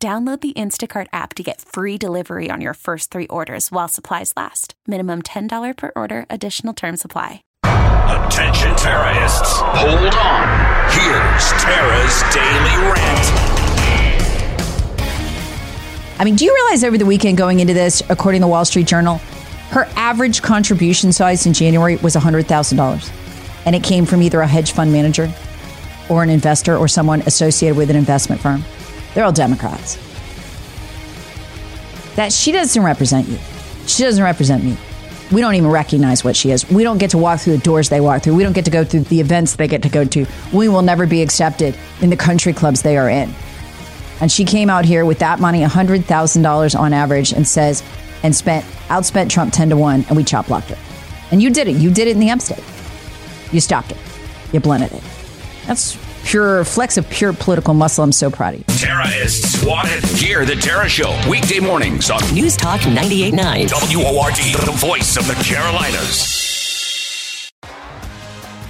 Download the Instacart app to get free delivery on your first three orders while supplies last. Minimum $10 per order, additional term supply. Attention terrorists. Hold on. Here's Tara's Daily Rant. I mean, do you realize over the weekend going into this, according to the Wall Street Journal, her average contribution size in January was $100,000. And it came from either a hedge fund manager or an investor or someone associated with an investment firm. They're all Democrats. That she doesn't represent you. She doesn't represent me. We don't even recognize what she is. We don't get to walk through the doors they walk through. We don't get to go through the events they get to go to. We will never be accepted in the country clubs they are in. And she came out here with that money, $100,000 on average, and says, and spent, outspent Trump 10 to 1, and we chop blocked her. And you did it. You did it in the upstate. You stopped it. You blended it. That's pure flex of pure political muscle. I'm so proud of you. Tara is swatted. Hear the Tara Show weekday mornings on News Talk 98.9. WORD, the voice of the Carolinas.